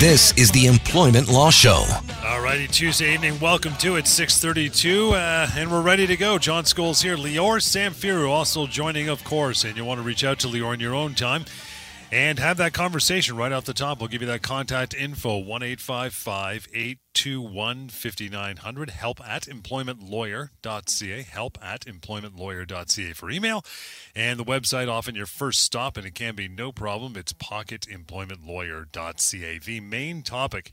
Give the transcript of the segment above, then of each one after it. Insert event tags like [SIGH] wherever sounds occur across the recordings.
This is the Employment Law Show. All righty, Tuesday evening. Welcome to it. 632, uh, and we're ready to go. John Scholes here. Lior Samfiru also joining, of course, and you want to reach out to Lior in your own time and have that conversation right off the top. We'll give you that contact info 1 821 5900. Help at employmentlawyer.ca. Help at employmentlawyer.ca for email. And the website, often your first stop, and it can be no problem. It's pocketemploymentlawyer.ca. The main topic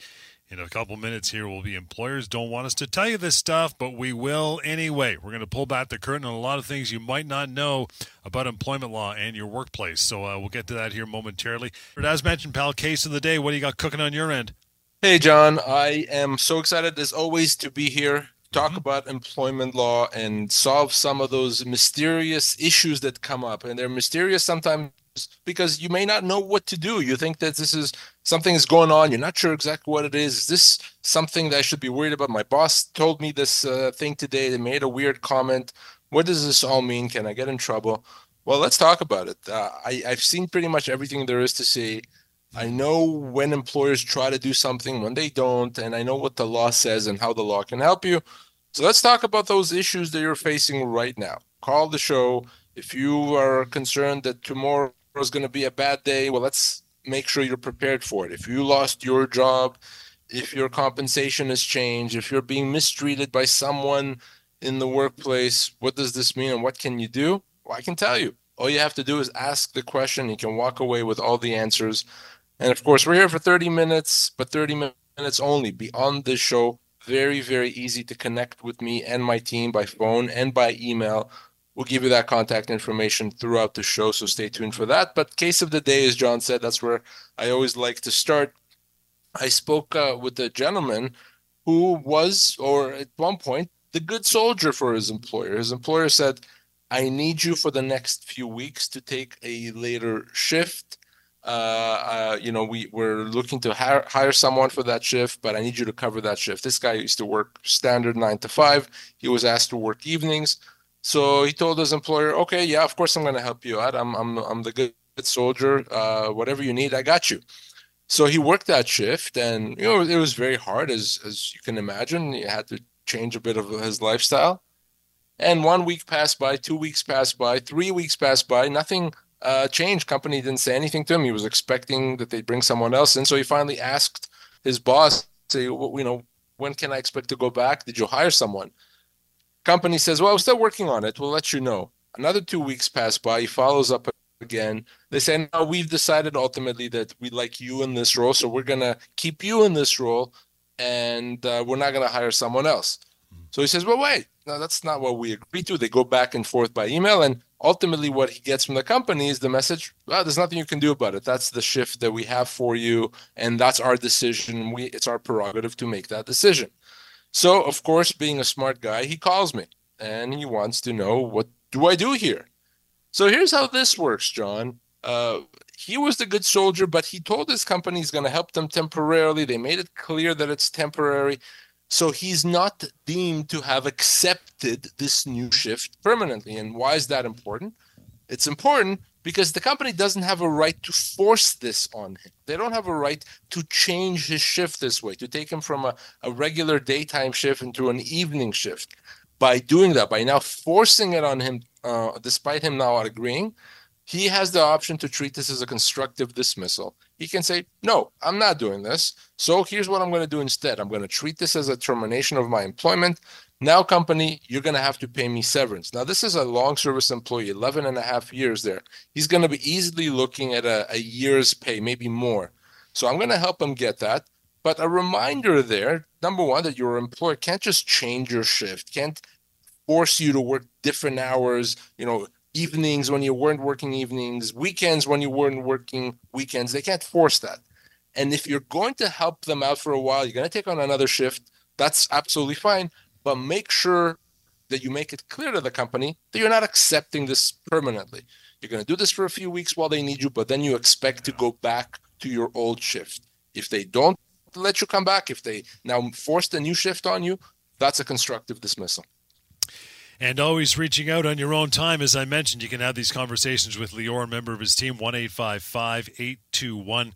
in a couple minutes here we'll be employers don't want us to tell you this stuff, but we will anyway. We're going to pull back the curtain on a lot of things you might not know about employment law and your workplace. So uh, we'll get to that here momentarily. But as mentioned, pal, case of the day. What do you got cooking on your end? Hey, John. I am so excited as always to be here. Talk mm-hmm. about employment law and solve some of those mysterious issues that come up. And they're mysterious sometimes because you may not know what to do. You think that this is something is going on. You're not sure exactly what it is. Is this something that I should be worried about? My boss told me this uh, thing today. They made a weird comment. What does this all mean? Can I get in trouble? Well, let's talk about it. Uh, I, I've seen pretty much everything there is to see. I know when employers try to do something, when they don't, and I know what the law says and how the law can help you. So let's talk about those issues that you're facing right now. Call the show. If you are concerned that tomorrow is going to be a bad day, well, let's make sure you're prepared for it. If you lost your job, if your compensation has changed, if you're being mistreated by someone in the workplace, what does this mean and what can you do? Well, I can tell you. All you have to do is ask the question. You can walk away with all the answers. And of course, we're here for 30 minutes, but 30 minutes only. Beyond this show, very, very easy to connect with me and my team by phone and by email. We'll give you that contact information throughout the show, so stay tuned for that. But case of the day, as John said, that's where I always like to start. I spoke uh, with a gentleman who was, or at one point, the good soldier for his employer. His employer said, I need you for the next few weeks to take a later shift. Uh, uh, you know, we, we're looking to hire, hire someone for that shift, but I need you to cover that shift. This guy used to work standard nine to five. He was asked to work evenings. So he told his employer, "Okay, yeah, of course I'm going to help you out. I'm I'm I'm the good soldier. Uh, whatever you need, I got you." So he worked that shift, and you know it was very hard, as as you can imagine. He had to change a bit of his lifestyle. And one week passed by, two weeks passed by, three weeks passed by. Nothing uh, changed. Company didn't say anything to him. He was expecting that they'd bring someone else in. So he finally asked his boss, "Say, you know, when can I expect to go back? Did you hire someone?" Company says, well, I'm still working on it. We'll let you know. Another two weeks pass by. He follows up again. They say, no, we've decided ultimately that we like you in this role. So we're going to keep you in this role and uh, we're not going to hire someone else. So he says, well, wait, no, that's not what we agreed to. They go back and forth by email. And ultimately, what he gets from the company is the message, well, there's nothing you can do about it. That's the shift that we have for you. And that's our decision. We, it's our prerogative to make that decision. So, of course, being a smart guy, he calls me and he wants to know what do I do here? So here's how this works, John. Uh, he was the good soldier, but he told his company he's going to help them temporarily. They made it clear that it's temporary. So he's not deemed to have accepted this new shift permanently. And why is that important? It's important because the company doesn't have a right to force this on him. They don't have a right to change his shift this way, to take him from a, a regular daytime shift into an evening shift. By doing that, by now forcing it on him, uh, despite him now agreeing, he has the option to treat this as a constructive dismissal. He can say, No, I'm not doing this. So here's what I'm going to do instead I'm going to treat this as a termination of my employment. Now, company, you're going to have to pay me severance. Now, this is a long service employee, 11 and a half years there. He's going to be easily looking at a, a year's pay, maybe more. So I'm going to help him get that. But a reminder there number one, that your employer can't just change your shift, can't force you to work different hours, you know, evenings when you weren't working evenings, weekends when you weren't working weekends. They can't force that. And if you're going to help them out for a while, you're going to take on another shift. That's absolutely fine but make sure that you make it clear to the company that you're not accepting this permanently. You're going to do this for a few weeks while they need you, but then you expect to go back to your old shift. If they don't let you come back, if they now force a new shift on you, that's a constructive dismissal. And always reaching out on your own time. As I mentioned, you can have these conversations with Lior, member of his team, 1 855 821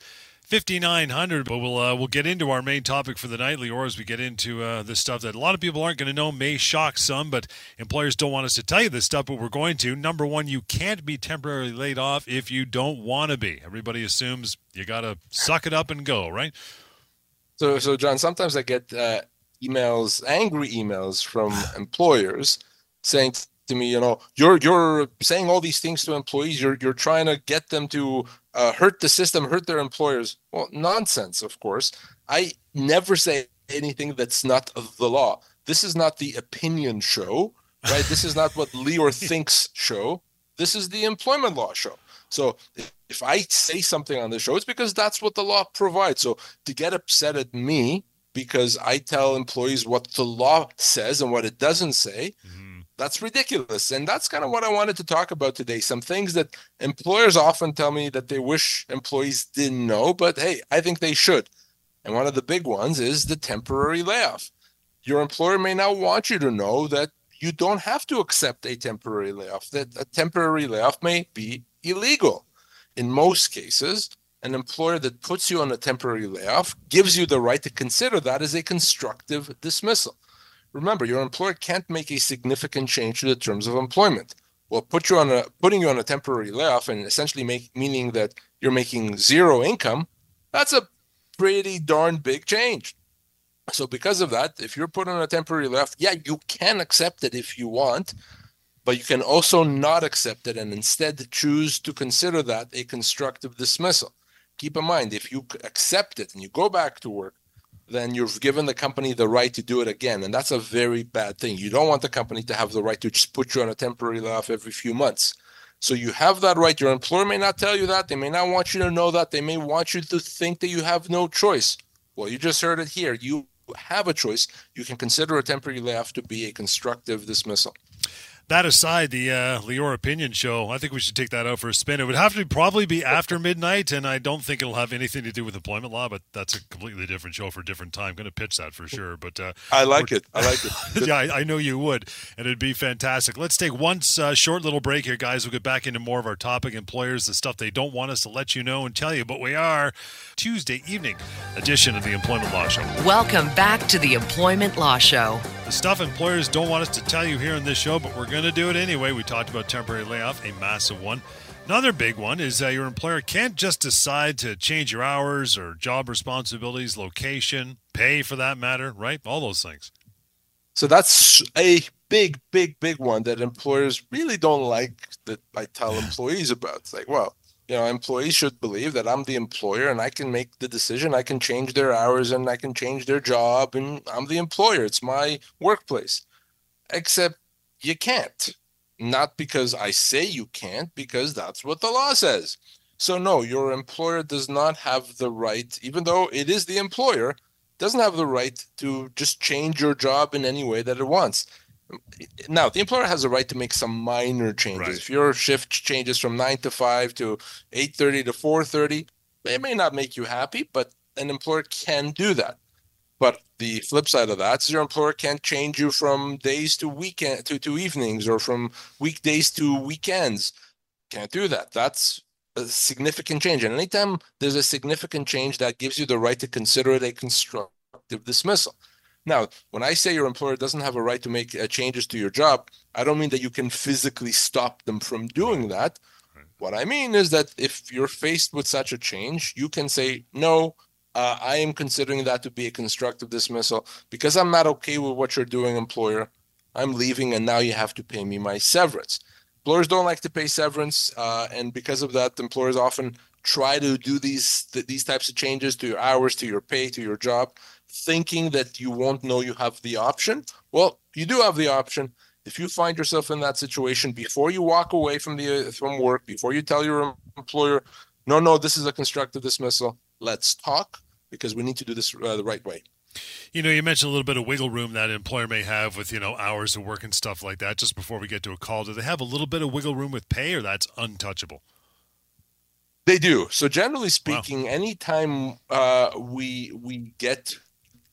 5900 but we'll uh, we'll get into our main topic for the night Lior as we get into uh, this stuff that a lot of people aren't going to know may shock some but employers don't want us to tell you this stuff but we're going to. Number one you can't be temporarily laid off if you don't want to be. Everybody assumes you got to suck it up and go right? So so john sometimes i get uh, emails angry emails from [SIGHS] employers saying to me, you know, you're you're saying all these things to employees. You're you're trying to get them to uh, hurt the system, hurt their employers. Well, nonsense, of course. I never say anything that's not the law. This is not the opinion show, right? this is not what [LAUGHS] Lior thinks show. This is the employment law show. So if I say something on the show, it's because that's what the law provides. So to get upset at me because I tell employees what the law says and what it doesn't say, mm-hmm that's ridiculous. And that's kind of what I wanted to talk about today. Some things that employers often tell me that they wish employees didn't know, but hey, I think they should. And one of the big ones is the temporary layoff. Your employer may not want you to know that you don't have to accept a temporary layoff, that a temporary layoff may be illegal. In most cases, an employer that puts you on a temporary layoff gives you the right to consider that as a constructive dismissal. Remember, your employer can't make a significant change to the terms of employment. Well, put you on a putting you on a temporary layoff and essentially make meaning that you're making zero income, that's a pretty darn big change. So because of that, if you're put on a temporary layoff, yeah, you can accept it if you want, but you can also not accept it and instead choose to consider that a constructive dismissal. Keep in mind, if you accept it and you go back to work, then you've given the company the right to do it again. And that's a very bad thing. You don't want the company to have the right to just put you on a temporary layoff every few months. So you have that right. Your employer may not tell you that. They may not want you to know that. They may want you to think that you have no choice. Well, you just heard it here. You have a choice. You can consider a temporary layoff to be a constructive dismissal that aside, the uh, Lior Opinion Show, I think we should take that out for a spin. It would have to probably be after midnight, and I don't think it'll have anything to do with employment law, but that's a completely different show for a different time. Going to pitch that for sure. But uh, I like it. I like it. [LAUGHS] yeah, I, I, know you would, and it'd be fantastic. Let's take one uh, short little break here, guys. We'll get back into more of our topic employers, the stuff they don't want us to let you know and tell you, but we are Tuesday evening edition of the Employment Law Show. Welcome back to the Employment Law Show. The stuff employers don't want us to tell you here in this show, but we're going to do it anyway. We talked about temporary layoff, a massive one. Another big one is that your employer can't just decide to change your hours or job responsibilities, location, pay for that matter, right? All those things. So that's a big, big, big one that employers really don't like that I tell [SIGHS] employees about. It's like, well, you know employees should believe that i'm the employer and i can make the decision i can change their hours and i can change their job and i'm the employer it's my workplace except you can't. Not because i say you can't because that's what the law says. So no your employer does not have the right even though it is the employer doesn't have the right to just change your job in any way that it wants. Now the employer has a right to make some minor changes. Right. if your shift changes from 9 to 5 to 8.30 to 4.30 it may not make you happy but an employer can do that the flip side of that is your employer can't change you from days to weekend to, to evenings or from weekdays to weekends. Can't do that. That's a significant change. And anytime there's a significant change that gives you the right to consider it a constructive dismissal. Now, when I say your employer doesn't have a right to make uh, changes to your job, I don't mean that you can physically stop them from doing that. What I mean is that if you're faced with such a change, you can say, no, uh, I am considering that to be a constructive dismissal because I'm not okay with what you're doing, employer. I'm leaving, and now you have to pay me my severance. Employers don't like to pay severance, uh, and because of that, employers often try to do these th- these types of changes to your hours, to your pay, to your job thinking that you won't know you have the option. Well, you do have the option. If you find yourself in that situation before you walk away from the from work, before you tell your employer, no, no, this is a constructive dismissal. Let's talk because we need to do this uh, the right way. You know, you mentioned a little bit of wiggle room that an employer may have with, you know, hours of work and stuff like that. Just before we get to a call, do they have a little bit of wiggle room with pay or that's untouchable? They do. So generally speaking, wow. anytime uh, we we get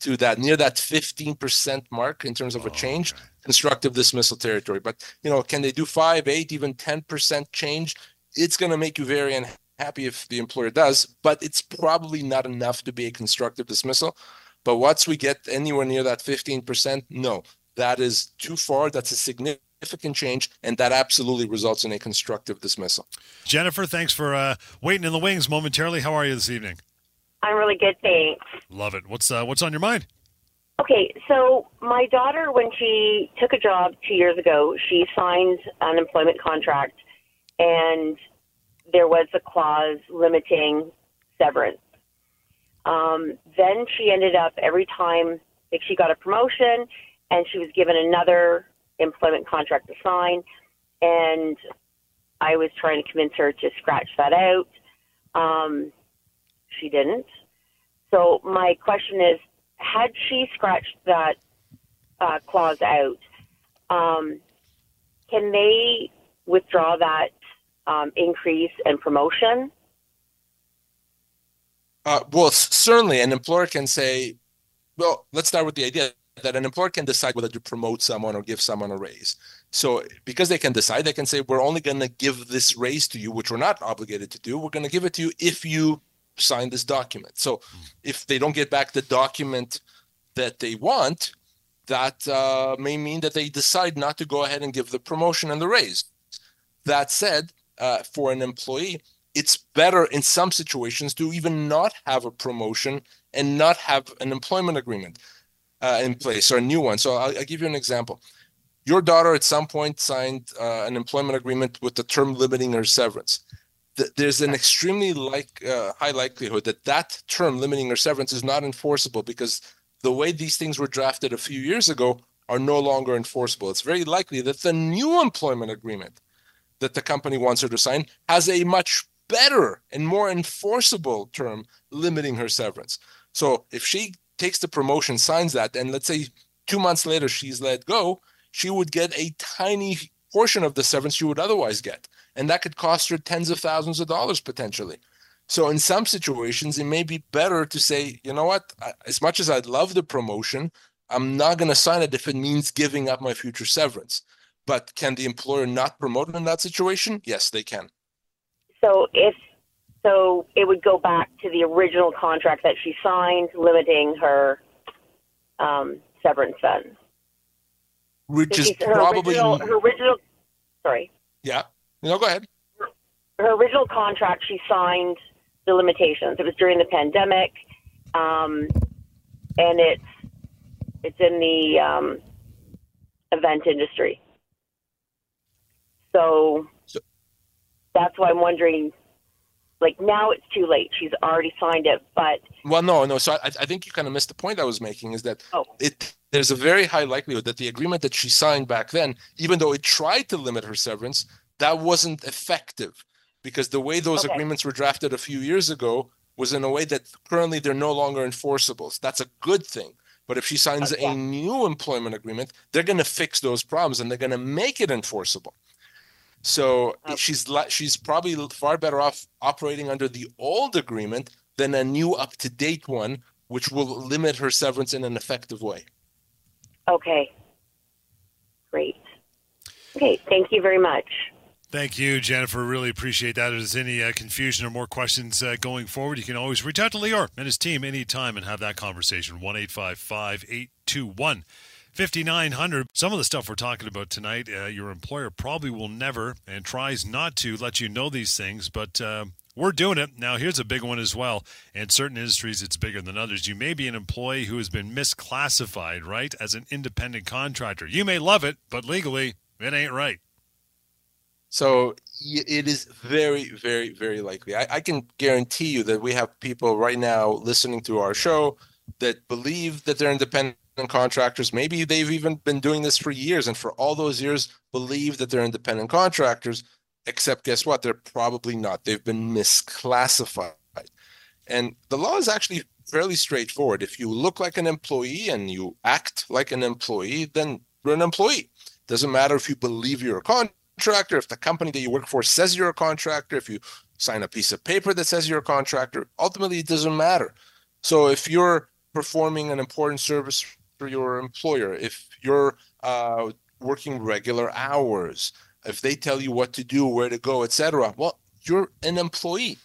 to that near that 15% mark in terms of a change okay. constructive dismissal territory but you know can they do 5 8 even 10% change it's going to make you very happy if the employer does, but it's probably not enough to be a constructive dismissal. But once we get anywhere near that 15%, no, that is too far. That's a significant change, and that absolutely results in a constructive dismissal. Jennifer, thanks for uh, waiting in the wings momentarily. How are you this evening? I'm really good, thanks. Love it. What's uh, what's on your mind? Okay, so my daughter, when she took a job two years ago, she signed an employment contract, and there was a clause limiting severance. Um, then she ended up every time like she got a promotion, and she was given another employment contract to sign, and I was trying to convince her to scratch that out. Um, she didn't. So my question is, had she scratched that uh, clause out, um, can they withdraw that um, increase and promotion? Uh, well, certainly, an employer can say, well, let's start with the idea that an employer can decide whether to promote someone or give someone a raise. So, because they can decide, they can say, we're only going to give this raise to you, which we're not obligated to do. We're going to give it to you if you sign this document. So if they don't get back the document that they want, that uh, may mean that they decide not to go ahead and give the promotion and the raise. That said, uh, for an employee, it's better in some situations to even not have a promotion and not have an employment agreement uh, in place or a new one. So I'll, I'll, give you an example. Your daughter at some point signed uh, an employment agreement with the term limiting her severance th- there's an extremely like uh, high likelihood that that term limiting or severance is not enforceable because the way these things were drafted a few years ago are no longer enforceable. It's very likely that the new employment agreement that the company wants her to sign has a much better and more enforceable term limiting her severance. So if she takes the promotion, signs that, and let's say two months later she's let go, she would get a tiny portion of the severance she would otherwise get and that could cost her tens of thousands of dollars potentially. So in some situations, it may be better to say, you know what, as much as I'd love the promotion, I'm not going to sign it if it means giving up my future severance. But can the employer not promote in that situation? Yes, they can. So if so, it would go back to the original contract that she signed, limiting her um, severance then. Which is her probably original, her original. Sorry. Yeah. No, go ahead. Her original contract, she signed the limitations. It was during the pandemic, um, and it's it's in the um, event industry. So, so that's why I'm wondering. Like now, it's too late. She's already signed it, but well, no, no. So I, I think you kind of missed the point I was making. Is that oh. it? There's a very high likelihood that the agreement that she signed back then, even though it tried to limit her severance, that wasn't effective because the way those okay. agreements were drafted a few years ago was in a way that currently they're no longer enforceable. So that's a good thing. But if she signs okay. a new employment agreement, they're going to fix those problems and they're going to make it enforceable. So okay. she's she's probably far better off operating under the old agreement than a new up to date one, which will limit her severance in an effective way. Okay. Great. Okay. Thank you very much. Thank you, Jennifer. Really appreciate that. If there's any uh, confusion or more questions uh, going forward, you can always reach out to Lior and his team anytime and have that conversation. 1 821 5900. Some of the stuff we're talking about tonight, uh, your employer probably will never and tries not to let you know these things, but uh, we're doing it. Now, here's a big one as well. In certain industries, it's bigger than others. You may be an employee who has been misclassified, right, as an independent contractor. You may love it, but legally, it ain't right. So it is very, very, very likely. I, I, can guarantee you that we have people right now listening to our show that believe that they're independent contractors. Maybe they've even been doing this for years and for all those years believe that they're independent contractors, except guess what? They're probably not. They've been misclassified. And the law is actually fairly straightforward. If you look like an employee and you act like an employee, then you're an employee. Doesn't matter if you believe you're a contractor if the company that you work for says you're a contractor, if you sign a piece of paper that says you're a contractor, ultimately it doesn't matter. So if you're performing an important service your employer, if you're uh, working regular hours, if they tell you what to do, where to go, etc., well, you're an employee.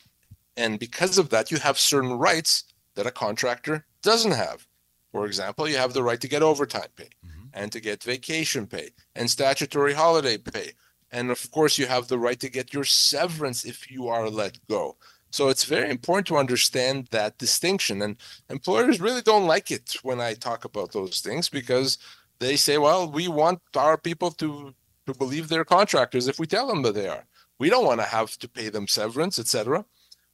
And because of that, you have certain rights that a contractor doesn't have. For example, you have the right to get overtime pay mm-hmm. and to get vacation pay and statutory holiday pay. And of course, you have the right to get your severance if you are let go. So it's very important to understand that distinction. And employers really don't like it when I talk about those things because they say, well, we want our people to, to believe they're contractors if we tell them that they are. We don't want to have to pay them severance, etc.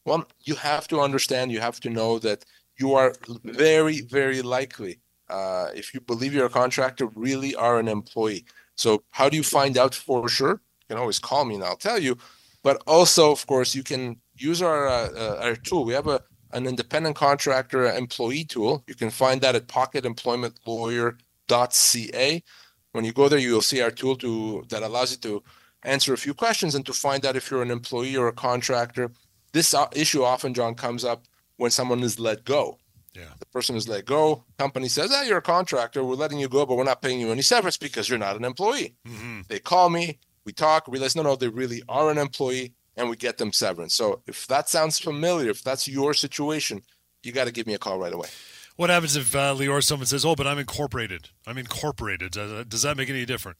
Well, you have to understand, you have to know that you are very, very likely, uh, if you believe you're a contractor, really are an employee. So, how do you find out for sure? You can always call me and I'll tell you. But also, of course, you can use our uh, uh, our tool. We have a an independent contractor employee tool. You can find that at pocketemploymentlawyer.ca. When you go there, you will see our tool to that allows you to answer a few questions and to find out if you're an employee or a contractor. This uh, issue often, John, comes up when someone is let go. Yeah. The person is let go. Company says, "Ah, you're a contractor. We're letting you go, but we're not paying you any severance because you're not an employee." Mm-hmm. They call me. We talk. Realize, no, no, they really are an employee, and we get them severance. So if that sounds familiar, if that's your situation, you got to give me a call right away. What happens if uh, Lior someone says, "Oh, but I'm incorporated. I'm incorporated." Does, does that make any difference?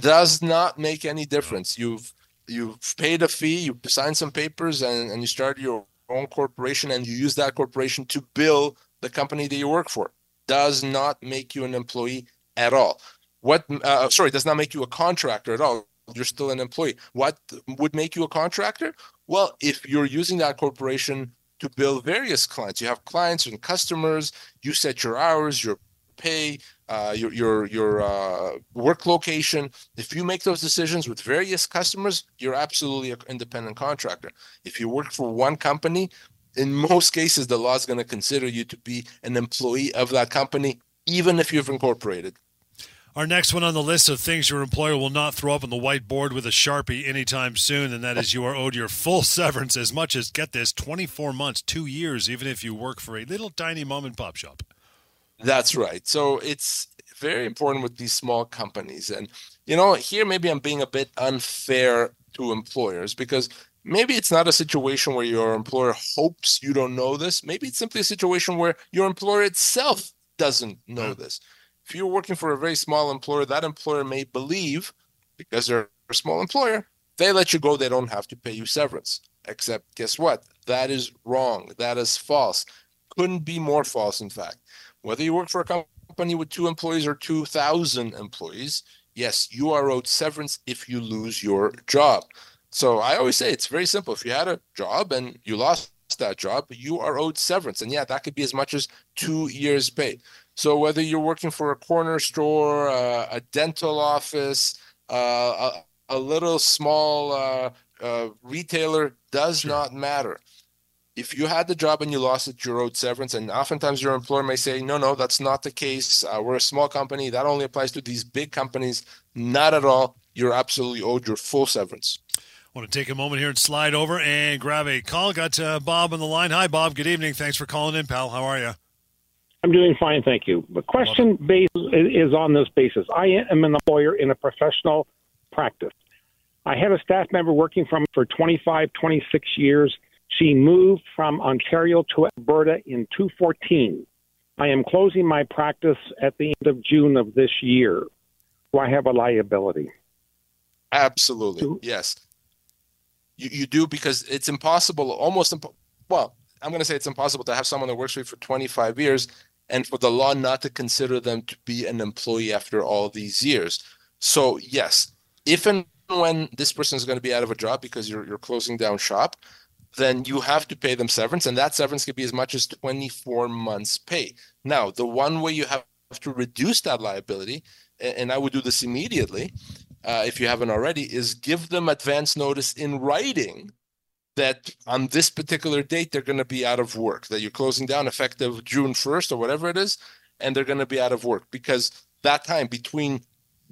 does not make any difference. You've you've paid a fee, you signed some papers, and, and you started your own corporation, and you use that corporation to bill the company that you work for. Does not make you an employee at all. What? Uh, sorry, does not make you a contractor at all. You're still an employee. What would make you a contractor? Well, if you're using that corporation to bill various clients, you have clients and customers. You set your hours, your pay, uh, your your your uh, work location. If you make those decisions with various customers, you're absolutely an independent contractor. If you work for one company, in most cases, the law is going to consider you to be an employee of that company, even if you've incorporated. Our next one on the list of things your employer will not throw up on the whiteboard with a sharpie anytime soon, and that is you are owed your full [LAUGHS] severance as much as get this 24 months, two years, even if you work for a little tiny mom and pop shop. That's right. So it's very important with these small companies. And, you know, here maybe I'm being a bit unfair to employers because maybe it's not a situation where your employer hopes you don't know this. Maybe it's simply a situation where your employer itself doesn't know this. If you're working for a very small employer, that employer may believe because they're a small employer, they let you go, they don't have to pay you severance. Except, guess what? That is wrong. That is false. Couldn't be more false, in fact. Whether you work for a company with two employees or 2,000 employees, yes, you are owed severance if you lose your job. So I always say it's very simple. If you had a job and you lost that job, you are owed severance. And yeah, that could be as much as two years' pay. So whether you're working for a corner store, uh, a dental office, uh, a, a, little small uh, uh retailer, does sure. not matter if you had the job and you lost it, you're owed severance. And oftentimes your employer may say, no, no, that's not the case. Uh, we're a small company. That only applies to these big companies. Not at all. You're absolutely owed your full severance. I want to take a moment here and slide over and grab a call. Got uh, Bob on the line. Hi, Bob. Good evening. Thanks for calling in, pal. How are you? I'm doing fine, thank you. The question base is on this basis. I am an employer in a professional practice. I had a staff member working from for 25, 26 years she moved from Ontario to Alberta in 2014. I am closing my practice at the end of June of this year. Do I have a liability? Absolutely. Yes. You, you do because it's impossible, almost impo- well, I'm going to say it's impossible to have someone that works for you for 25 years and for the law not to consider them to be an employee after all these years. So, yes, if and when this person is going to be out of a job because you're, you're closing down shop, then you have to pay them severance, and that severance could be as much as 24 months' pay. Now, the one way you have to reduce that liability, and I would do this immediately uh, if you haven't already, is give them advance notice in writing that on this particular date they're going to be out of work, that you're closing down effective June 1st or whatever it is, and they're going to be out of work because that time between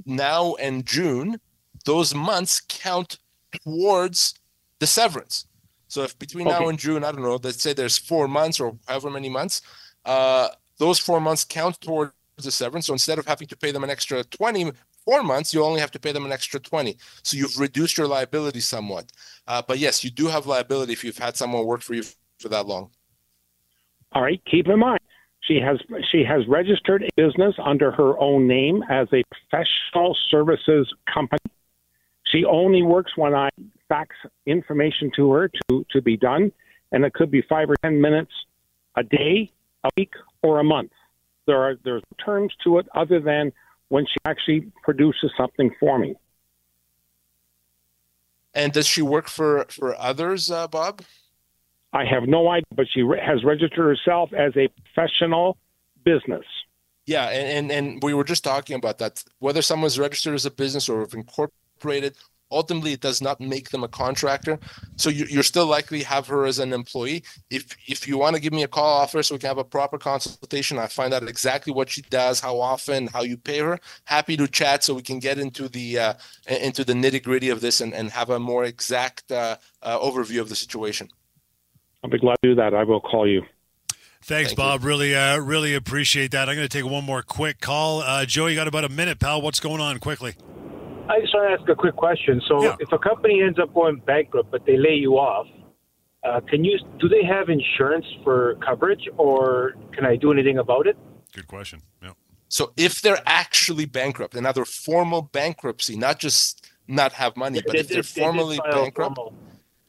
now and June, those months count towards the severance. So if between okay. now and June, I don't know, let's say there's four months or however many months, uh, those four months count towards the severance. So instead of having to pay them an extra 24 months, you only have to pay them an extra 20. So you've reduced your liability somewhat. Uh, but yes, you do have liability if you've had someone work for you for that long. All right, keep in mind she has she has registered a business under her own name as a professional services company. She only works when I fax information to her to, to be done, and it could be five or ten minutes a day, a week, or a month. There are there's terms to it other than when she actually produces something for me. And does she work for for others, uh, Bob? I have no idea, but she re- has registered herself as a professional business. Yeah, and, and, and we were just talking about that. Whether someone's registered as a business or incorporated, ultimately it does not make them a contractor. So you, you're still likely have her as an employee. If if you want to give me a call offer so we can have a proper consultation, I find out exactly what she does, how often, how you pay her. Happy to chat so we can get into the uh, into the nitty gritty of this and, and have a more exact uh, uh, overview of the situation. I'll be glad to do that. I will call you. Thanks, Thank Bob. Really, uh, really appreciate that. I'm going to take one more quick call. Uh, Joe, you got about a minute, pal. What's going on? Quickly. I just want to ask a quick question. So, Yeah. if a company ends up going bankrupt, but they lay you off, uh, can you do they have insurance for coverage, or can I do anything about it? Good question. Yeah. So if they're actually bankrupt, another formal bankruptcy, not just not have money, but They if they're they formally file bankrupt, formal-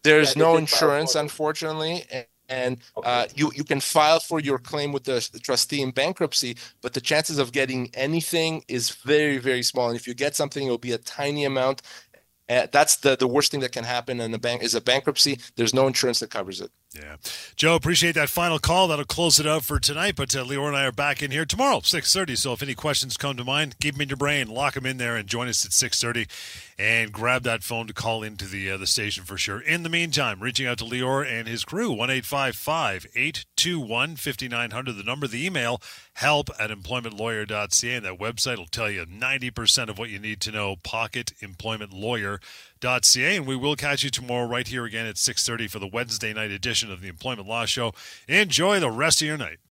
there's Yeah, no insurance, for it. unfortunately, and, uh, you you can file for your claim with the, trustee in bankruptcy, but the chances of getting anything is very very small. And if you get something, it will be a tiny amount. Uh, that's the the worst thing that can happen in a bank is a bankruptcy. There's no insurance that covers it. Yeah. Joe, appreciate that final call. That'll close it out for tonight. But uh, Lior and I are back in here tomorrow, 6.30. So if any questions come to mind, keep them in your brain, lock them in there, and join us at 6.30 and grab that phone to call into the uh, the station for sure. In the meantime, reaching out to Lior and his crew, 1-855-821-5900, the number, the email, help at employmentlawyer.ca. And that website will tell you 90% of what you need to know, pocketemploymentlawyer.ca. And we will catch you tomorrow right here again at 6.30 for the Wednesday night edition of the Employment Law Show. Enjoy the rest of your night.